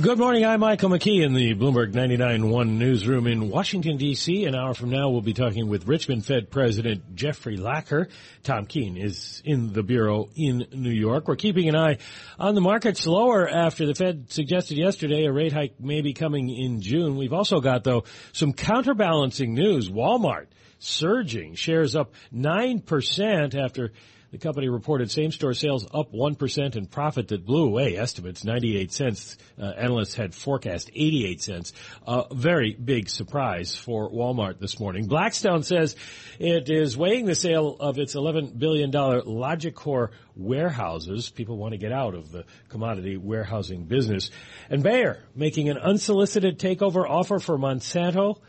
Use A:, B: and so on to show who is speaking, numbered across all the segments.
A: Good morning. I'm Michael McKee in the Bloomberg 99.1 newsroom in Washington, D.C. An hour from now, we'll be talking with Richmond Fed President Jeffrey Lacker. Tom Keene is in the Bureau in New York. We're keeping an eye on the markets lower after the Fed suggested yesterday a rate hike may be coming in June. We've also got, though, some counterbalancing news. Walmart surging, shares up 9% after the company reported same-store sales up 1% and profit that blew away estimates 98 cents. Uh, analysts had forecast 88 cents. A uh, very big surprise for Walmart this morning. Blackstone says it is weighing the sale of its $11 billion Logicor warehouses. People want to get out of the commodity warehousing business. And Bayer making an unsolicited takeover offer for Monsanto.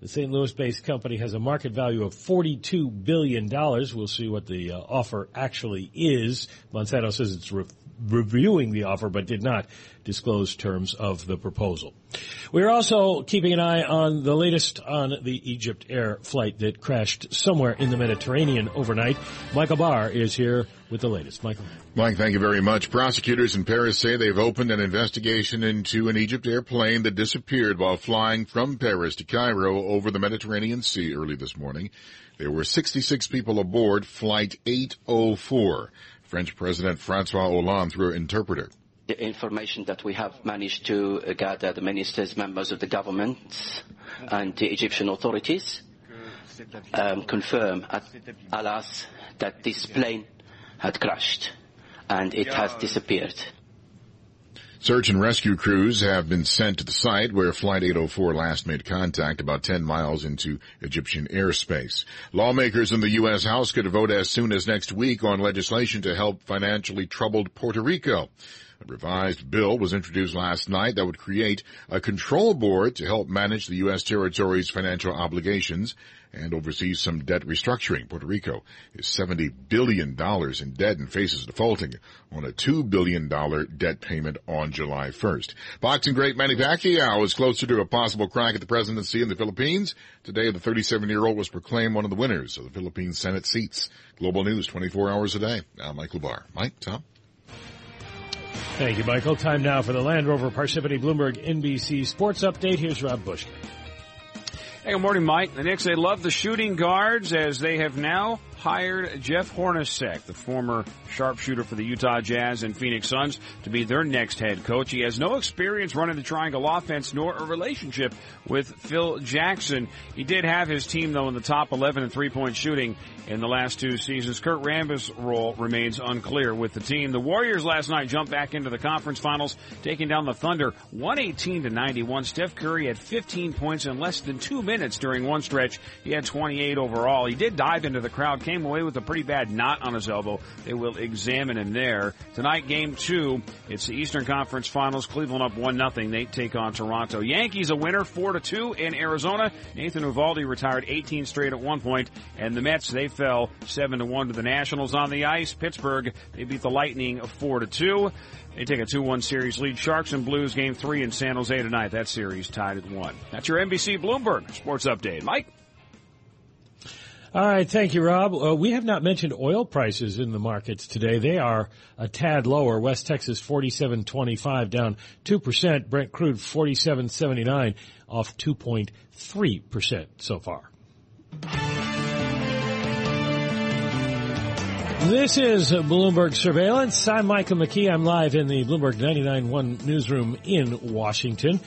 A: The St. Louis-based company has a market value of $42 billion. We'll see what the uh, offer actually is. Monsanto says it's re- reviewing the offer but did not disclose terms of the proposal. We're also keeping an eye on the latest on the Egypt Air flight that crashed somewhere in the Mediterranean overnight. Michael Barr is here with the latest. Michael.
B: Mike, thank you very much. Prosecutors in Paris say they've opened an investigation into an EgyptAir plane that disappeared while flying from Paris to Cairo over the Mediterranean Sea early this morning. There were 66 people aboard Flight 804. French President Francois Hollande through an interpreter
C: the information that we have managed to gather, the ministers, members of the government and the Egyptian authorities um, confirm, at, alas, that this plane had crashed and it has disappeared.
B: Search and rescue crews have been sent to the site where Flight 804 last made contact about 10 miles into Egyptian airspace. Lawmakers in the U.S. House could vote as soon as next week on legislation to help financially troubled Puerto Rico. A revised bill was introduced last night that would create a control board to help manage the U.S. territory's financial obligations and oversee some debt restructuring. Puerto Rico is $70 billion in debt and faces defaulting on a $2 billion debt payment on July 1st. Boxing great Manny Pacquiao is closer to a possible crack at the presidency in the Philippines. Today, the 37-year-old was proclaimed one of the winners of the Philippine Senate seats. Global News 24 hours a day. I'm Michael Barr. Mike, Tom?
A: Thank you, Michael. Time now for the Land Rover Parsippany Bloomberg NBC Sports Update. Here's Rob Bush.
D: Hey, good morning, Mike. The Knicks, they love the shooting guards as they have now hired Jeff Hornacek, the former sharpshooter for the Utah Jazz and Phoenix Suns, to be their next head coach. He has no experience running the triangle offense nor a relationship with Phil Jackson. He did have his team though in the top 11 in three-point shooting in the last two seasons. Kurt Rambis' role remains unclear with the team. The Warriors last night jumped back into the conference finals, taking down the Thunder 118 to 91. Steph Curry had 15 points in less than two minutes during one stretch. He had 28 overall. He did dive into the crowd, came away with a pretty bad knot on his elbow. They will examine him there. Tonight, game two, it's the Eastern Conference Finals. Cleveland up 1 nothing. They take on Toronto. Yankees a winner 4 to 2 in Arizona. Nathan Eovaldi retired 18 straight at one point, and the Mets, they fell 7 to 1 to the Nationals on the ice. Pittsburgh, they beat the Lightning 4 to 2. They take a 2-1 series lead. Sharks and Blues game 3 in San Jose tonight. That series tied at 1. That's your NBC Bloomberg Sports Update. Mike?
A: All right, thank you, Rob. Uh, we have not mentioned oil prices in the markets today. They are a tad lower. West Texas 47.25 down 2%. Brent crude 47.79 off 2.3% so far. This is Bloomberg Surveillance. I'm Michael McKee. I'm live in the Bloomberg 99.1 newsroom in Washington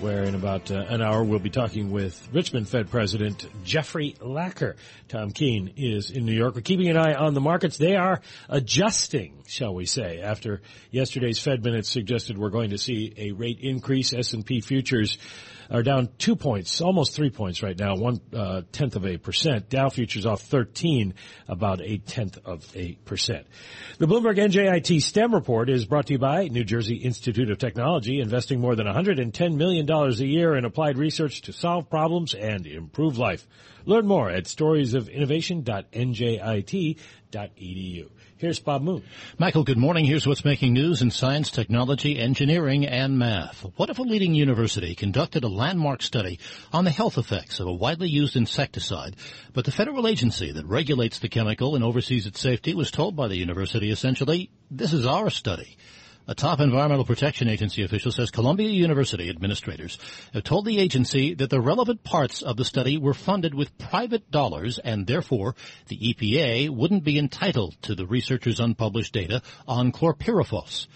A: where in about uh, an hour we'll be talking with Richmond Fed President Jeffrey Lacker. Tom Keene is in New York. We're keeping an eye on the markets. They are adjusting, shall we say, after yesterday's Fed minutes suggested we're going to see a rate increase. S&P futures are down two points, almost three points right now, one uh, tenth of a percent. Dow futures off 13, about a tenth of a percent. The Bloomberg NJIT STEM report is brought to you by New Jersey Institute of Technology, investing more than $110 million a year in applied research to solve problems and improve life. Learn more at storiesofinnovation.njit.edu. Here's Bob Moon.
E: Michael, good morning. Here's what's making news in science, technology, engineering, and math. What if a leading university conducted a landmark study on the health effects of a widely used insecticide, but the federal agency that regulates the chemical and oversees its safety was told by the university essentially, this is our study. A top Environmental Protection Agency official says Columbia University administrators have told the agency that the relevant parts of the study were funded with private dollars and therefore the EPA wouldn't be entitled to the researchers' unpublished data on chlorpyrifos.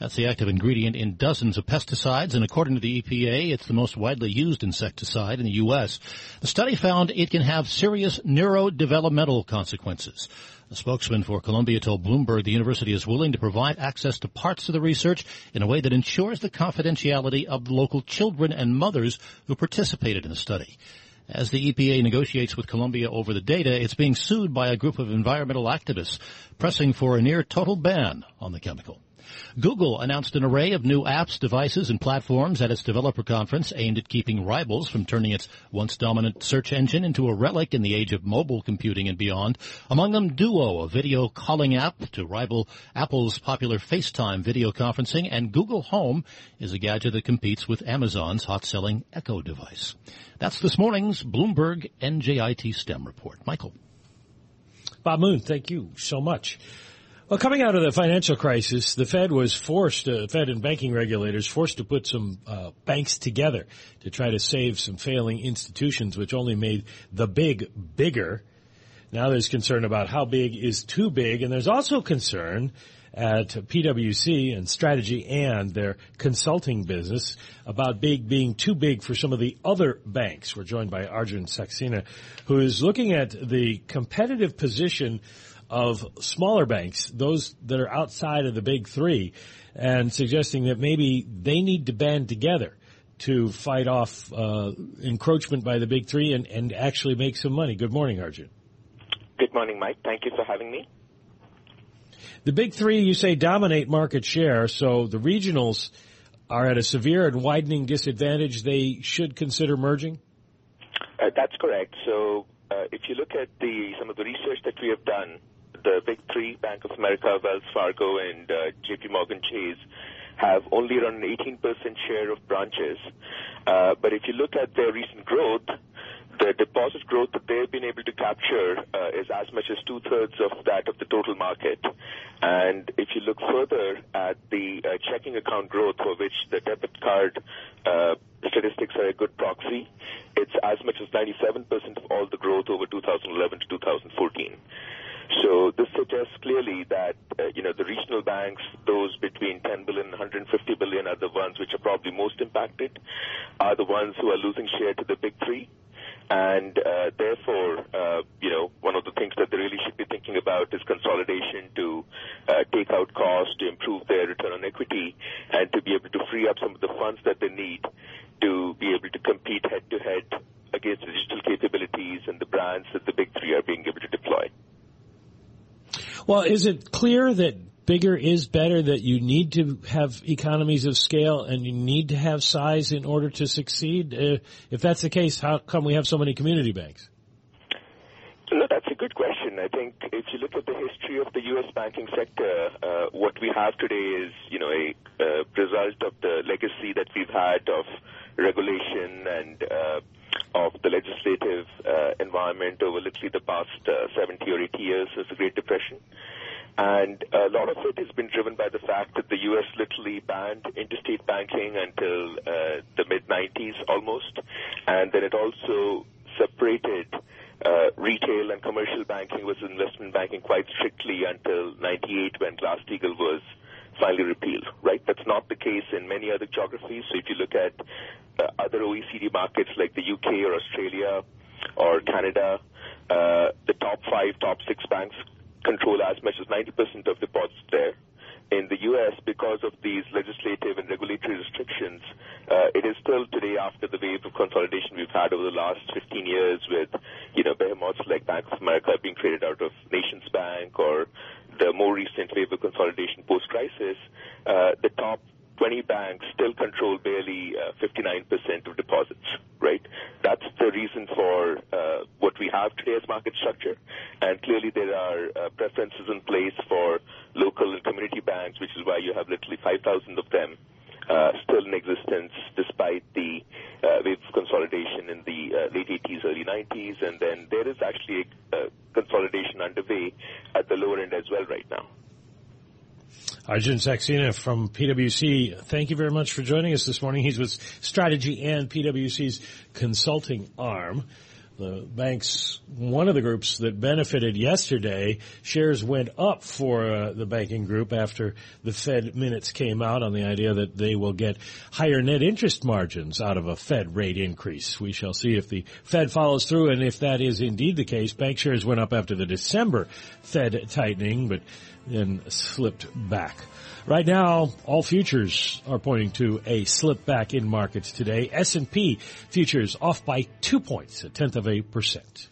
E: That's the active ingredient in dozens of pesticides, and according to the EPA, it's the most widely used insecticide in the U.S. The study found it can have serious neurodevelopmental consequences. A spokesman for Columbia told Bloomberg the university is willing to provide access to parts of the research in a way that ensures the confidentiality of the local children and mothers who participated in the study. As the EPA negotiates with Columbia over the data, it's being sued by a group of environmental activists pressing for a near total ban on the chemical. Google announced an array of new apps, devices, and platforms at its developer conference aimed at keeping rivals from turning its once dominant search engine into a relic in the age of mobile computing and beyond. Among them, Duo, a video calling app to rival Apple's popular FaceTime video conferencing, and Google Home is a gadget that competes with Amazon's hot-selling Echo device. That's this morning's Bloomberg NJIT STEM report. Michael.
A: Bob Moon, thank you so much. Well, coming out of the financial crisis, the Fed was forced, uh, Fed and banking regulators forced to put some uh, banks together to try to save some failing institutions, which only made the big bigger. Now there's concern about how big is too big, and there's also concern at PwC and Strategy and their consulting business about big being too big for some of the other banks. We're joined by Arjun Saxena, who is looking at the competitive position of smaller banks, those that are outside of the big three, and suggesting that maybe they need to band together to fight off uh, encroachment by the big three and, and actually make some money. Good morning, Arjun.
F: Good morning, Mike. Thank you for having me.
A: The big three, you say, dominate market share, so the regionals are at a severe and widening disadvantage. They should consider merging?
F: Uh, that's correct. So uh, if you look at the some of the research that we have done the big three, Bank of America, Wells Fargo, and uh, JP Morgan Chase, have only around an 18% share of branches. Uh, but if you look at their recent growth, the deposit growth that they've been able to capture uh, is as much as two-thirds of that of the total market. And if you look further at the uh, checking account growth, for which the debit card uh, statistics are a good proxy, it's as much as 97% of all the growth over 2011 to 2014. So this suggests clearly that uh, you know the regional banks, those between 10 billion and 150 billion, are the ones which are probably most impacted, are the ones who are losing share to the big three. And uh, therefore, uh, you know, one of the things that they really should be thinking about is consolidation to uh, take out costs, to improve their return on equity, and to be able to free up some of the funds that they need to be able to compete head to head against the digital capabilities and the brands that the big three are being able to deploy.
A: Well, is it clear that bigger is better, that you need to have economies of scale and you need to have size in order to succeed? Uh, if that's the case, how come we have so many community banks?
F: No, that's a good question. I think if you look at the history of the U.S. banking sector, uh, what we have today is, you know, a uh, result of the legacy that we've had of regulation and uh, of the legislative uh, environment over literally the past uh, 70 or 80 years since the Great Depression. And a lot of it has been driven by the fact that the U.S. literally banned interstate banking until uh, the mid 90s almost. And then it also separated uh, retail and commercial banking was investment banking quite strictly until 98 when Glass-Steagall was finally repealed, right? That's not the case in many other geographies. So if you look at uh, other OECD markets like the UK or Australia or Canada, uh, the top five, top six banks control as much as 90% of deposits there. in the U.S., because of these legislative and regulatory restrictions, uh, it is still today after the wave of consolidation we've had over the last 15 years with, you know, behemoths like Bank of America being created out of Nations Bank or the more recent wave of consolidation post-crisis, uh, the top 20 banks still control barely uh, 59% of deposits, right? That's the reason for uh, what we have today as market structure. And clearly there are uh, preferences in place for local and community banks, which is why you have literally 5,000 of them uh, still in existence despite the uh, wave of consolidation in the uh, late 80s, early 90s. And then there is actually a consolidation underway at the lower end as well right now.
A: Arjun Saxena from PwC, thank you very much for joining us this morning. He's with Strategy and PwC's consulting arm. The bank's one of the groups that benefited yesterday. Shares went up for uh, the banking group after the Fed minutes came out on the idea that they will get higher net interest margins out of a Fed rate increase. We shall see if the Fed follows through and if that is indeed the case. Bank shares went up after the December Fed tightening, but then slipped back. Right now, all futures are pointing to a slip back in markets today. S&P futures off by two points, a tenth of a percent.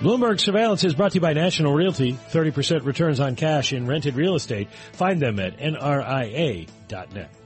A: Bloomberg Surveillance is brought to you by National Realty. 30% returns on cash in rented real estate. Find them at nria.net.